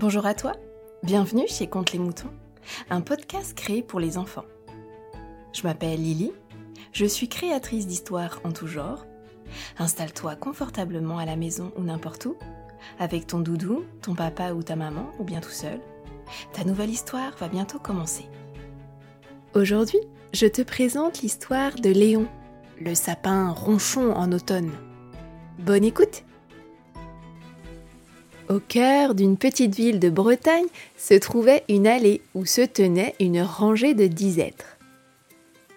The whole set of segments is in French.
Bonjour à toi, bienvenue chez Conte les moutons, un podcast créé pour les enfants. Je m'appelle Lily, je suis créatrice d'histoires en tout genre. Installe-toi confortablement à la maison ou n'importe où, avec ton doudou, ton papa ou ta maman, ou bien tout seul. Ta nouvelle histoire va bientôt commencer. Aujourd'hui, je te présente l'histoire de Léon, le sapin ronchon en automne. Bonne écoute Au cœur d'une petite ville de Bretagne se trouvait une allée où se tenait une rangée de dix êtres.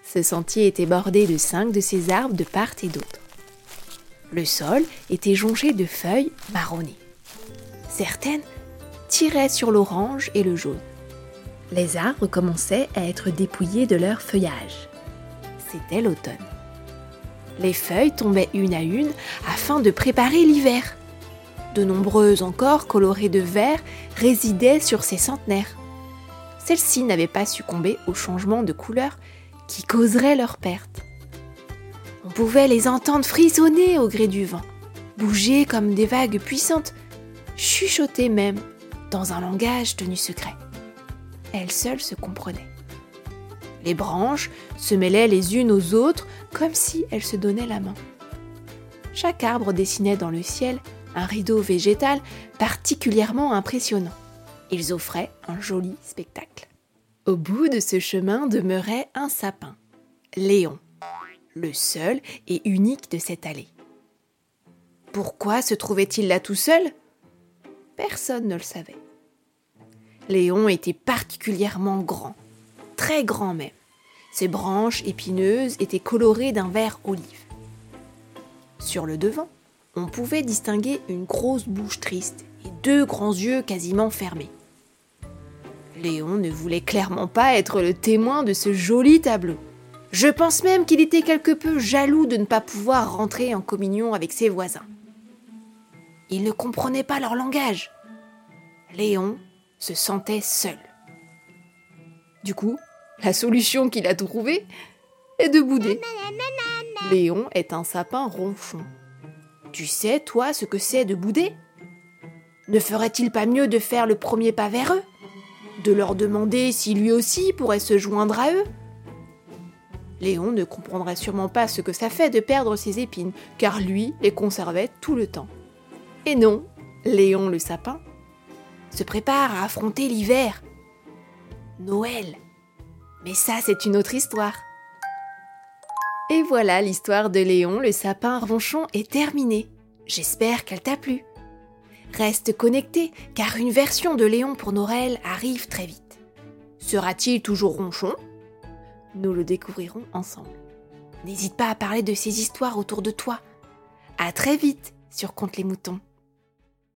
Ce sentier était bordé de cinq de ces arbres de part et d'autre. Le sol était jonché de feuilles marronnées. Certaines tiraient sur l'orange et le jaune. Les arbres commençaient à être dépouillés de leur feuillage. C'était l'automne. Les feuilles tombaient une à une afin de préparer l'hiver. De nombreuses encore, colorées de vert, résidaient sur ces centenaires. Celles-ci n'avaient pas succombé au changement de couleur qui causerait leur perte. On pouvait les entendre frissonner au gré du vent, bouger comme des vagues puissantes, chuchoter même dans un langage tenu secret. Elles seules se comprenaient. Les branches se mêlaient les unes aux autres comme si elles se donnaient la main. Chaque arbre dessinait dans le ciel un rideau végétal particulièrement impressionnant. Ils offraient un joli spectacle. Au bout de ce chemin demeurait un sapin, Léon, le seul et unique de cette allée. Pourquoi se trouvait-il là tout seul? Personne ne le savait. Léon était particulièrement grand, très grand même. Ses branches épineuses étaient colorées d'un vert olive. Sur le devant, on pouvait distinguer une grosse bouche triste et deux grands yeux quasiment fermés. Léon ne voulait clairement pas être le témoin de ce joli tableau. Je pense même qu'il était quelque peu jaloux de ne pas pouvoir rentrer en communion avec ses voisins. Il ne comprenait pas leur langage. Léon se sentait seul. Du coup, la solution qu'il a trouvée est de bouder. Léon est un sapin ronchon. Tu sais, toi, ce que c'est de bouder? Ne ferait-il pas mieux de faire le premier pas vers eux? De leur demander si lui aussi pourrait se joindre à eux? Léon ne comprendrait sûrement pas ce que ça fait de perdre ses épines, car lui les conservait tout le temps. Et non, Léon le sapin se prépare à affronter l'hiver. Noël. Mais ça, c'est une autre histoire. Et voilà, l'histoire de Léon le sapin ronchon est terminée. J'espère qu'elle t'a plu. Reste connecté, car une version de Léon pour Noël arrive très vite. Sera-t-il toujours ronchon? Nous le découvrirons ensemble. N'hésite pas à parler de ces histoires autour de toi. À très vite sur Compte les moutons.